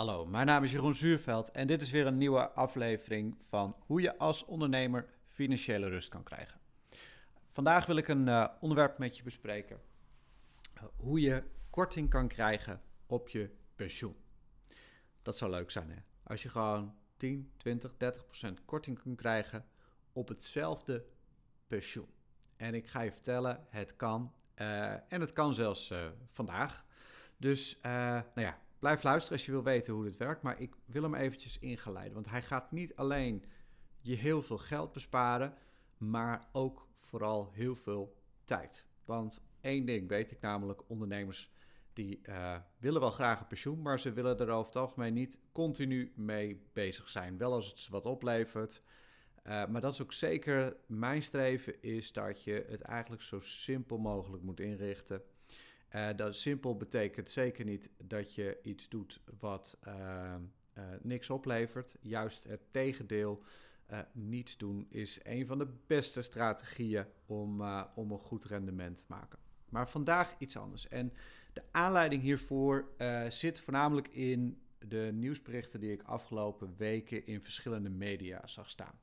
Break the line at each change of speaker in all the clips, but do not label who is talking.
Hallo, mijn naam is Jeroen Zuurveld en dit is weer een nieuwe aflevering van hoe je als ondernemer financiële rust kan krijgen. Vandaag wil ik een uh, onderwerp met je bespreken. hoe je korting kan krijgen op je pensioen. Dat zou leuk zijn hè. Als je gewoon 10, 20, 30 procent korting kan krijgen op hetzelfde pensioen. En ik ga je vertellen, het kan. Uh, en het kan zelfs uh, vandaag. Dus nou ja, Blijf luisteren als je wil weten hoe dit werkt, maar ik wil hem eventjes ingeleiden. Want hij gaat niet alleen je heel veel geld besparen, maar ook vooral heel veel tijd. Want één ding weet ik namelijk, ondernemers die uh, willen wel graag een pensioen, maar ze willen er over het algemeen niet continu mee bezig zijn. Wel als het ze wat oplevert. Uh, maar dat is ook zeker mijn streven, is dat je het eigenlijk zo simpel mogelijk moet inrichten. Uh, dat simpel betekent zeker niet dat je iets doet wat uh, uh, niks oplevert. Juist het tegendeel. niets doen is een van de beste strategieën om, om een goed rendement te maken. Maar vandaag iets anders. En de aanleiding hiervoor zit voornamelijk in de nieuwsberichten die ik afgelopen weken in verschillende media zag staan.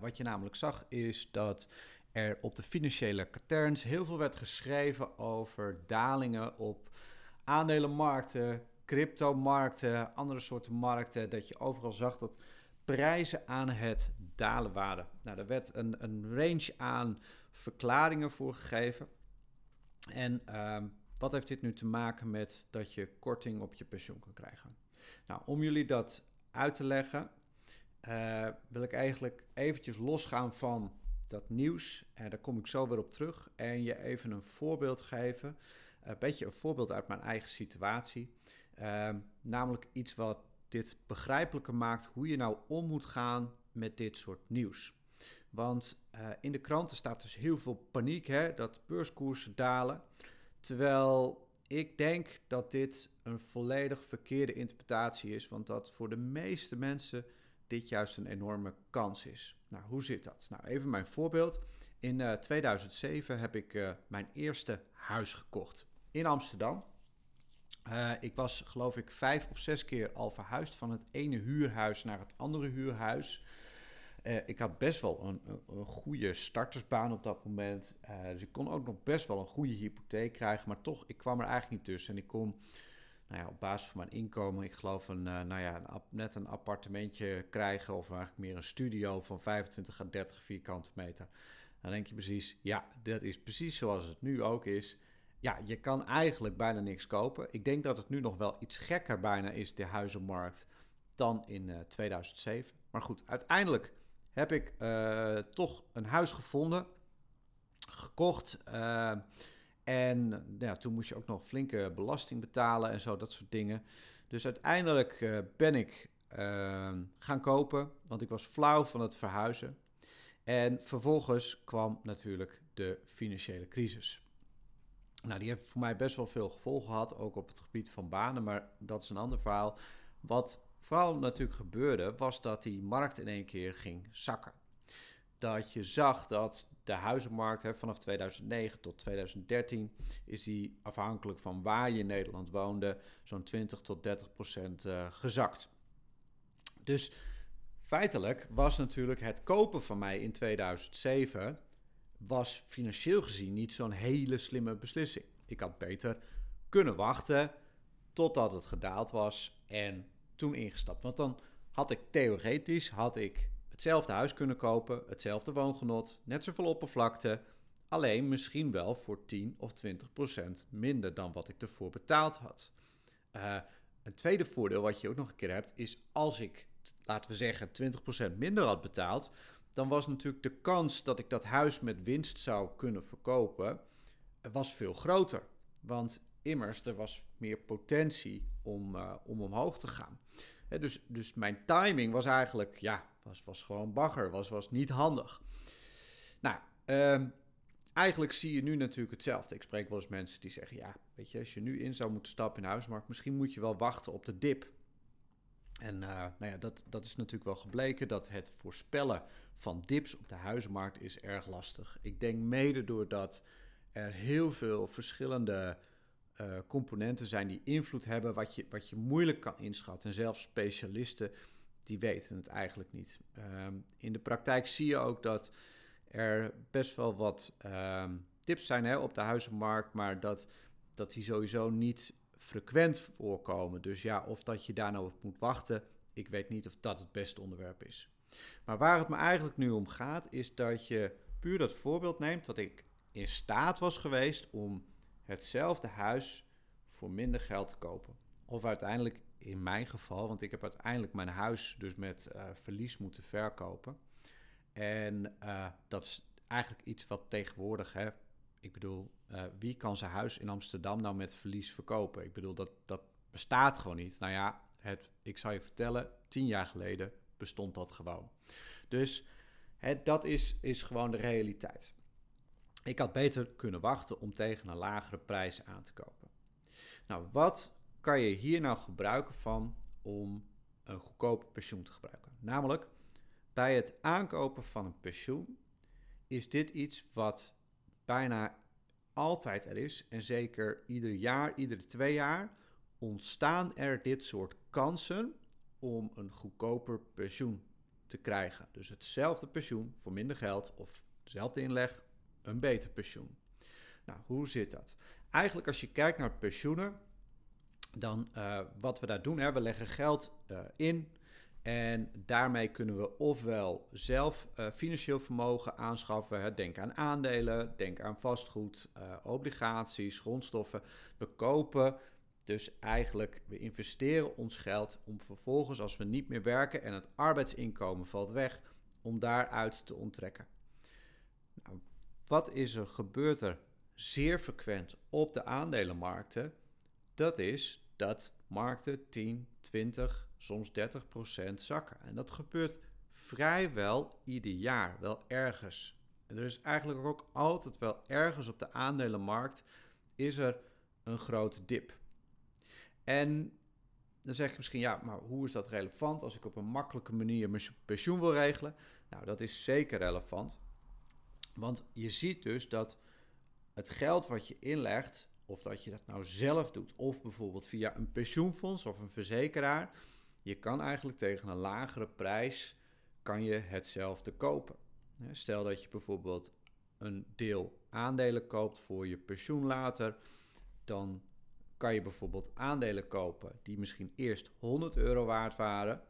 wat je namelijk zag is dat er op de financiële katerns heel veel werd geschreven over dalingen op aandelenmarkten, cryptomarkten, andere soorten markten. Dat je overal zag dat prijzen aan het dalen waren. Nou, er werd een, een range aan verklaringen voor gegeven. En uh, wat heeft dit nu te maken met dat je korting op je pensioen kan krijgen? Nou, om jullie dat uit te leggen, uh, wil ik eigenlijk eventjes losgaan van dat nieuws. En daar kom ik zo weer op terug. En je even een voorbeeld geven. Een beetje een voorbeeld uit mijn eigen situatie. Uh, namelijk iets wat dit begrijpelijker maakt hoe je nou om moet gaan met dit soort nieuws. Want uh, in de kranten staat dus heel veel paniek hè, dat beurskoersen dalen. Terwijl ik denk dat dit een volledig verkeerde interpretatie is. Want dat voor de meeste mensen dit juist een enorme kans is. Nou, hoe zit dat? Nou, even mijn voorbeeld. In uh, eh, 2007 heb ik uh, mijn eerste huis gekocht in Amsterdam. Uh, ik was geloof ik vijf of zes keer al verhuisd van het ene huurhuis naar het andere huurhuis. ik had best wel een, een, een, goede startersbaan op dat moment. dus ik kon ook nog best wel een goede hypotheek krijgen. Maar toch, ik kwam er eigenlijk niet tussen. En ik kon nou op basis van mijn inkomen, ik geloof een, uh, nou ja, een, net een appartementje krijgen of eigenlijk meer een studio van 25 à 30 vierkante meter. Dan denk je precies, ja, dat is precies zoals het nu ook is. Ja, je kan eigenlijk bijna niks kopen. Ik denk dat het nu nog wel iets gekker bijna is, de huizenmarkt, dan in uh, eh, 2007. Maar goed, uiteindelijk heb ik uh, toch een huis gevonden, gekocht. En toen moest je ook nog flinke belasting betalen en zo, dat soort dingen. Dus uiteindelijk uh, ben ik uh, gaan kopen, want ik was flauw van het verhuizen. En vervolgens kwam natuurlijk de financiële crisis. Nou, die heeft voor mij best wel veel gevolgen gehad, ook op het gebied van banen, maar dat is een ander verhaal. Wat vooral natuurlijk gebeurde, was dat die markt in één keer ging zakken. Dat je zag dat de huizenmarkt hè, vanaf 2009 tot 2013 is die afhankelijk van waar je in Nederland woonde zo'n 20 tot 30 procent uh, gezakt. Dus feitelijk was natuurlijk het kopen van mij in 2007 was financieel gezien niet zo'n hele slimme beslissing. Ik had beter kunnen wachten totdat het gedaald was en toen ingestapt. Want dan had ik theoretisch had ik hetzelfde huis kunnen kopen, hetzelfde woongenot, net zoveel oppervlakte, alleen misschien wel voor 10 of 20 procent minder dan wat ik ervoor betaald had. Uh, een tweede voordeel wat je ook nog een keer hebt, is als ik, laten we zeggen, 20% minder had betaald, dan was natuurlijk de kans dat ik dat huis met winst zou kunnen verkopen, was veel groter. Want immers, er was meer potentie om, uh, om omhoog te gaan. Dus, dus mijn timing was eigenlijk, ja, was, was gewoon bagger, was, was niet handig. Nou, um, eigenlijk zie je nu natuurlijk hetzelfde. Ik spreek wel eens mensen die zeggen, ja, weet je, als je nu in zou moeten stappen in de huismarkt, misschien moet je wel wachten op de dip. En uh, nou ja, dat, dat is natuurlijk wel gebleken dat het voorspellen van dips op de huizenmarkt is erg lastig. Ik denk mede doordat er heel veel verschillende uh, componenten zijn die invloed hebben wat je, wat je moeilijk kan inschatten. En zelfs specialisten die weten het eigenlijk niet. Ehm, in de praktijk zie je ook dat er best wel wat ehm, tips zijn hè, op de huizenmarkt, maar dat, dat die sowieso niet frequent voorkomen. Dus ja, of dat je daar nou op moet wachten, ik weet niet of dat het beste onderwerp is. Maar waar het me eigenlijk nu om gaat, is dat je puur dat voorbeeld neemt dat ik in staat was geweest om hetzelfde huis voor minder geld te kopen. Of uiteindelijk in mijn geval, want ik heb uiteindelijk mijn huis dus met uh, verlies moeten verkopen. En uh, dat is eigenlijk iets wat tegenwoordig, hè, ik bedoel, uh, wie kan zijn huis in Amsterdam nou met verlies verkopen? Ik bedoel, dat, dat bestaat gewoon niet. Nou ja, het, ik zal je vertellen, tien jaar geleden bestond dat gewoon. Dus het, dat is, is gewoon de realiteit. Ik had beter kunnen wachten om tegen een lagere prijs aan te kopen. Nou, wat kan je hier nou gebruiken van om een goedkope pensioen te gebruiken? Namelijk, bij het aankopen van een pensioen is dit iets wat bijna altijd er is. En zeker ieder jaar, iedere twee jaar, ontstaan er dit soort kansen om een goedkoper pensioen te krijgen. Dus hetzelfde pensioen voor minder geld of dezelfde inleg, een beter pensioen. Nou, hoe zit dat? Eigenlijk als je kijkt naar pensioenen, dan uh, wat we daar doen, hè, we leggen geld uh, in en daarmee kunnen we ofwel zelf uh, financieel vermogen aanschaffen. Denk aan aandelen, denk aan vastgoed, obligaties, grondstoffen. We kopen dus eigenlijk, we investeren ons geld om vervolgens, als we niet meer werken en het arbeidsinkomen valt weg, om daaruit te onttrekken. Nou, wat is er gebeurd er zeer frequent op de aandelenmarkten? Dat is dat markten 10, 20, soms 30 procent zakken. En dat gebeurt vrijwel ieder jaar, wel ergens. En er is eigenlijk ook altijd wel ergens op de aandelenmarkt is er een grote dip. En dan zeg je misschien, ja, maar hoe is dat relevant als ik op een makkelijke manier mijn pensioen wil regelen? Nou, dat is zeker relevant. Want je ziet dus dat het geld wat je inlegt, of dat je dat nou zelf doet, of bijvoorbeeld via een pensioenfonds of een verzekeraar, je kan eigenlijk tegen een lagere prijs kan je hetzelfde kopen. Stel dat je bijvoorbeeld een deel aandelen koopt voor je pensioen later, dan kan je bijvoorbeeld aandelen kopen die misschien eerst 100 euro waard waren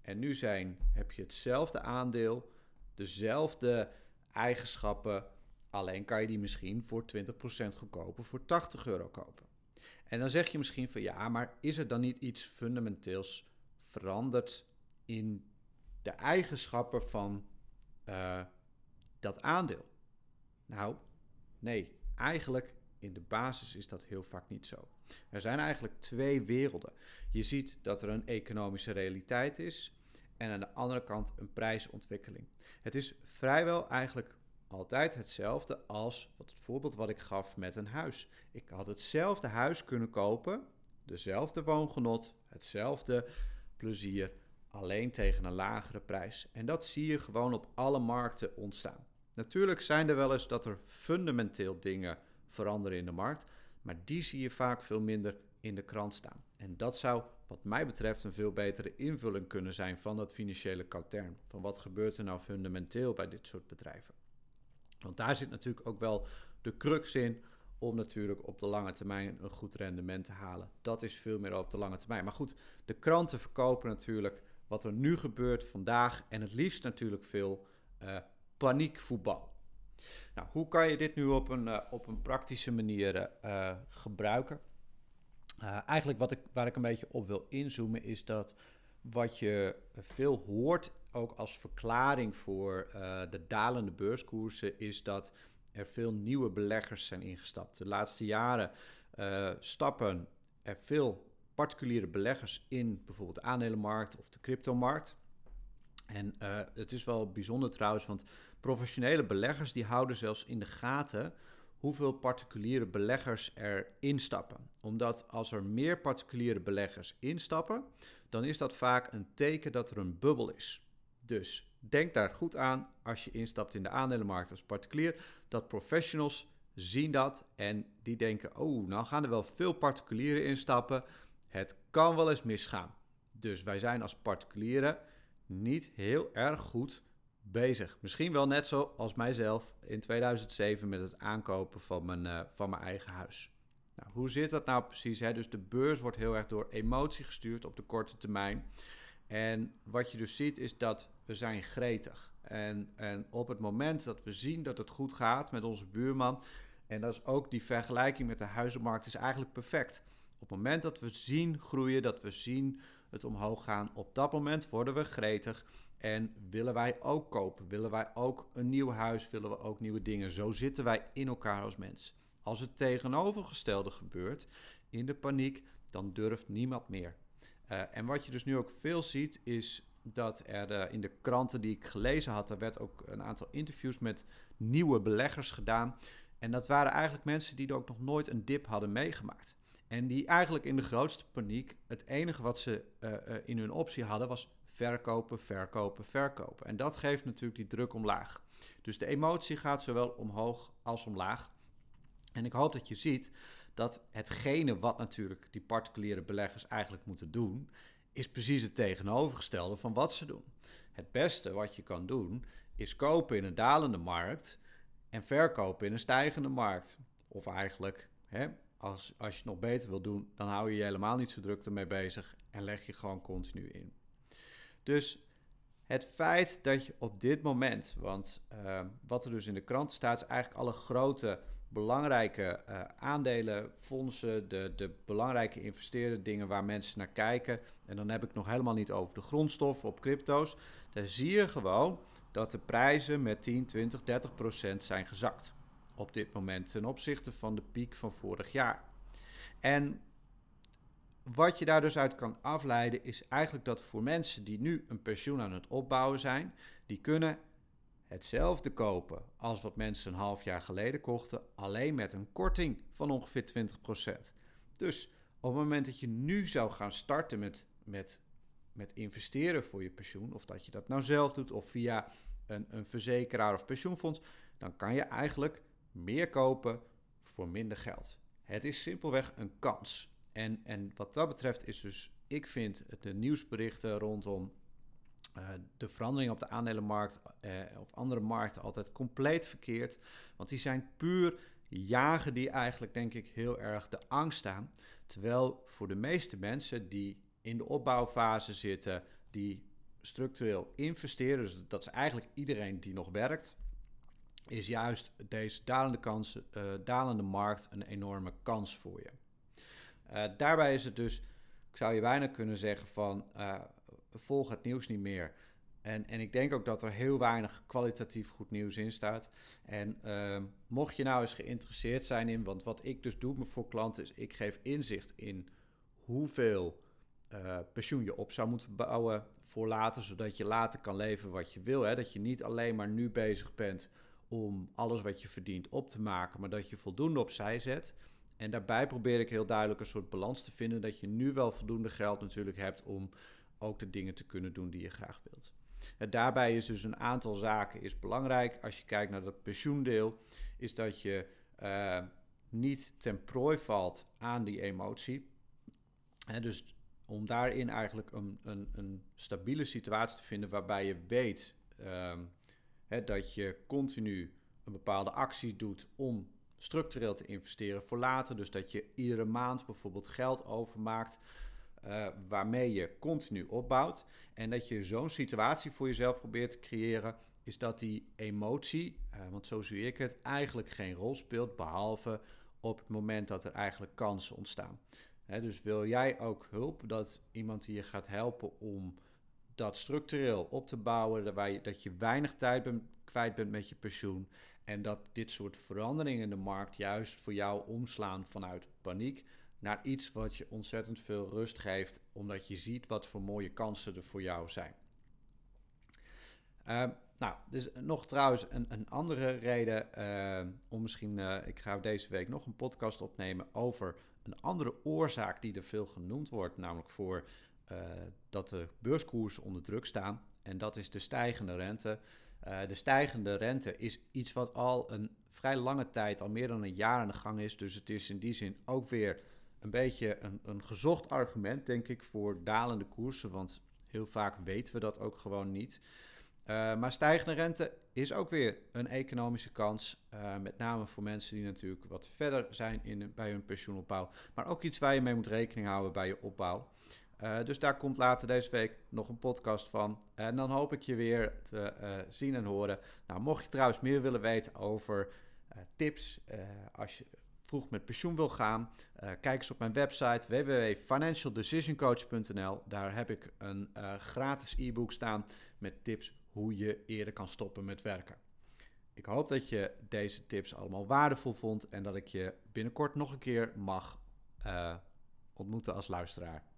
en nu zijn, heb je hetzelfde aandeel, dezelfde eigenschappen, alleen kan je die misschien voor 20% goedkoper voor 80 euro kopen. En dan zeg je misschien van ja, maar is er dan niet iets fundamenteels veranderd in de eigenschappen van uh, dat aandeel? Nou, nee, eigenlijk in de basis is dat heel vaak niet zo. Er zijn eigenlijk twee werelden. Je ziet dat er een economische realiteit is en aan de andere kant een prijsontwikkeling. Het is vrijwel eigenlijk altijd hetzelfde als wat het voorbeeld wat ik gaf met een huis. Ik had hetzelfde huis kunnen kopen, dezelfde woongenot, hetzelfde plezier, alleen tegen een lagere prijs. En dat zie je gewoon op alle markten ontstaan. Natuurlijk zijn er wel eens dat er fundamenteel dingen veranderen in de markt. Maar die zie je vaak veel minder in de krant staan. En dat zou, wat mij betreft, een veel betere invulling kunnen zijn van dat financiële katern. Van wat gebeurt er nou fundamenteel bij dit soort bedrijven? Want daar zit natuurlijk ook wel de crux in om natuurlijk op de lange termijn een goed rendement te halen. Dat is veel meer op de lange termijn. Maar goed, de kranten verkopen natuurlijk wat er nu gebeurt vandaag en het liefst natuurlijk veel uh, paniekvoetbal. Nou, hoe kan je dit nu op een, uh, op een praktische manier uh, gebruiken? Uh, eigenlijk wat ik, waar ik een beetje op wil inzoomen is dat wat je veel hoort, ook als verklaring voor de dalende beurskoersen, is dat er veel nieuwe beleggers zijn ingestapt. De laatste jaren stappen er veel particuliere beleggers in bijvoorbeeld de aandelenmarkt of de cryptomarkt. En het is wel bijzonder trouwens, want Professionele beleggers die houden zelfs in de gaten hoeveel particuliere beleggers er instappen. Omdat als er meer particuliere beleggers instappen, dan is dat vaak een teken dat er een bubbel is. Dus denk daar goed aan als je instapt in de aandelenmarkt als particulier, dat professionals zien dat en die denken: oh, nou gaan er wel veel particulieren instappen. Het kan wel eens misgaan. Dus wij zijn als particulieren niet heel erg goed bezig. Misschien wel net zoals mijzelf in 2007 met het aankopen van mijn, uh, van mijn eigen huis. Nou, hoe zit dat nou precies? Hè? Dus de beurs wordt heel erg door emotie gestuurd op de korte termijn. En wat je dus ziet is dat we zijn gretig. En, en op het moment dat we zien dat het goed gaat met onze buurman, en dat is ook die vergelijking met de huizenmarkt, is eigenlijk perfect. Op het moment dat we zien groeien, dat we zien het omhoog gaan, op dat moment worden we gretig en willen wij ook kopen, willen wij ook een nieuw huis, willen we ook nieuwe dingen. Zo zitten wij in elkaar als mens. Als het tegenovergestelde gebeurt, in de paniek, dan durft niemand meer. Uh, en wat je dus nu ook veel ziet, is dat er uh, in de kranten die ik gelezen had, er werd ook een aantal interviews met nieuwe beleggers gedaan. En dat waren eigenlijk mensen die ook nog nooit een dip hadden meegemaakt. En die eigenlijk in de grootste paniek, het enige wat ze uh, in hun optie hadden, was verkopen, verkopen, verkopen. En dat geeft natuurlijk die druk omlaag. Dus de emotie gaat zowel omhoog als omlaag. En ik hoop dat je ziet dat hetgene wat natuurlijk die particuliere beleggers eigenlijk moeten doen, is precies het tegenovergestelde van wat ze doen. Het beste wat je kan doen is kopen in een dalende markt en verkopen in een stijgende markt. Of eigenlijk, hè, als, als je het nog beter wil doen, dan hou je je helemaal niet zo druk ermee bezig en leg je gewoon continu in. Dus het feit dat je op dit moment, want uh, wat er dus in de krant staat, is eigenlijk alle grote belangrijke uh, aandelen, fondsen, de, de belangrijke investeerde dingen waar mensen naar kijken. En dan heb ik nog helemaal niet over de grondstoffen op crypto's. Daar zie je gewoon dat de prijzen met 10, 20, 30 procent zijn gezakt op dit moment ten opzichte van de piek van vorig jaar. En wat je daar dus uit kan afleiden is eigenlijk dat voor mensen die nu een pensioen aan het opbouwen zijn, die kunnen hetzelfde kopen als wat mensen een half jaar geleden kochten, alleen met een korting van ongeveer 20%. Dus op het moment dat je nu zou gaan starten met, met, met investeren voor je pensioen, of dat je dat nou zelf doet of via een, een verzekeraar of pensioenfonds, dan kan je eigenlijk meer kopen voor minder geld. Het is simpelweg een kans. En, en wat dat betreft is dus, ik vind de nieuwsberichten rondom uh, de verandering op de aandelenmarkt uh, of andere markten altijd compleet verkeerd. Want die zijn puur jagen die eigenlijk, denk ik, heel erg de angst aan. Terwijl voor de meeste mensen die in de opbouwfase zitten, die structureel investeren, dus dat is eigenlijk iedereen die nog werkt, is juist deze dalende, kans, uh, dalende markt een enorme kans voor je. Uh, daarbij is het dus, ik zou je bijna kunnen zeggen van, uh, volg het nieuws niet meer. En, en ik denk ook dat er heel weinig kwalitatief goed nieuws in staat. En uh, mocht je nou eens geïnteresseerd zijn in, want wat ik dus doe voor klanten is, ik geef inzicht in hoeveel pensioen je op zou moeten bouwen voor later, zodat je later kan leven wat je wil. Hè? Dat je niet alleen maar nu bezig bent om alles wat je verdient op te maken, maar dat je voldoende opzij zet. En daarbij probeer ik heel duidelijk een soort balans te vinden dat je nu wel voldoende geld natuurlijk hebt om ook de dingen te kunnen doen die je graag wilt. En daarbij is dus een aantal zaken is belangrijk. Als je kijkt naar dat pensioendeel, is dat je uh, niet ten prooi valt aan die emotie. En dus om daarin eigenlijk een, een, een stabiele situatie te vinden waarbij je weet hè, dat je continu een bepaalde actie doet om structureel te investeren voor later. Dus dat je iedere maand bijvoorbeeld geld overmaakt uh, waarmee je continu opbouwt. En dat je zo'n situatie voor jezelf probeert te creëren, is dat die emotie, uh, want zo zie ik het, eigenlijk geen rol speelt, behalve op het moment dat er eigenlijk kansen ontstaan. Dus wil jij ook hulp, dat iemand die je gaat helpen om dat structureel op te bouwen, dat je weinig tijd kwijt bent met je pensioen en dat dit soort veranderingen in de markt juist voor jou omslaan vanuit paniek naar iets wat je ontzettend veel rust geeft, omdat je ziet wat voor mooie kansen er voor jou zijn. Uh, nou, dus nog trouwens een, een andere reden uh, om misschien, uh, ik ga deze week nog een podcast opnemen over een andere oorzaak die er veel genoemd wordt, namelijk voor uh, dat de beurskoersen onder druk staan. En dat is de stijgende rente. De stijgende rente is iets wat al een vrij lange tijd, al meer dan een jaar aan de gang is. Dus het is in die zin ook weer een beetje een, een gezocht argument, denk ik, voor dalende koersen. Want heel vaak weten we dat ook gewoon niet. Uh, maar stijgende rente is ook weer een economische kans. Uh, met name voor mensen die natuurlijk wat verder zijn in, bij hun pensioenopbouw. Maar ook iets waar je mee moet rekening houden bij je opbouw. Uh, dus daar komt later deze week nog een podcast van. En dan hoop ik je weer te zien en horen. Nou, mocht je trouwens meer willen weten over tips als je vroeg met pensioen wil gaan, kijk eens op mijn website www.financialdecisioncoach.nl. Daar heb ik een gratis e-book staan met tips hoe je eerder kan stoppen met werken. Ik hoop dat je deze tips allemaal waardevol vond en dat ik je binnenkort nog een keer mag ontmoeten als luisteraar.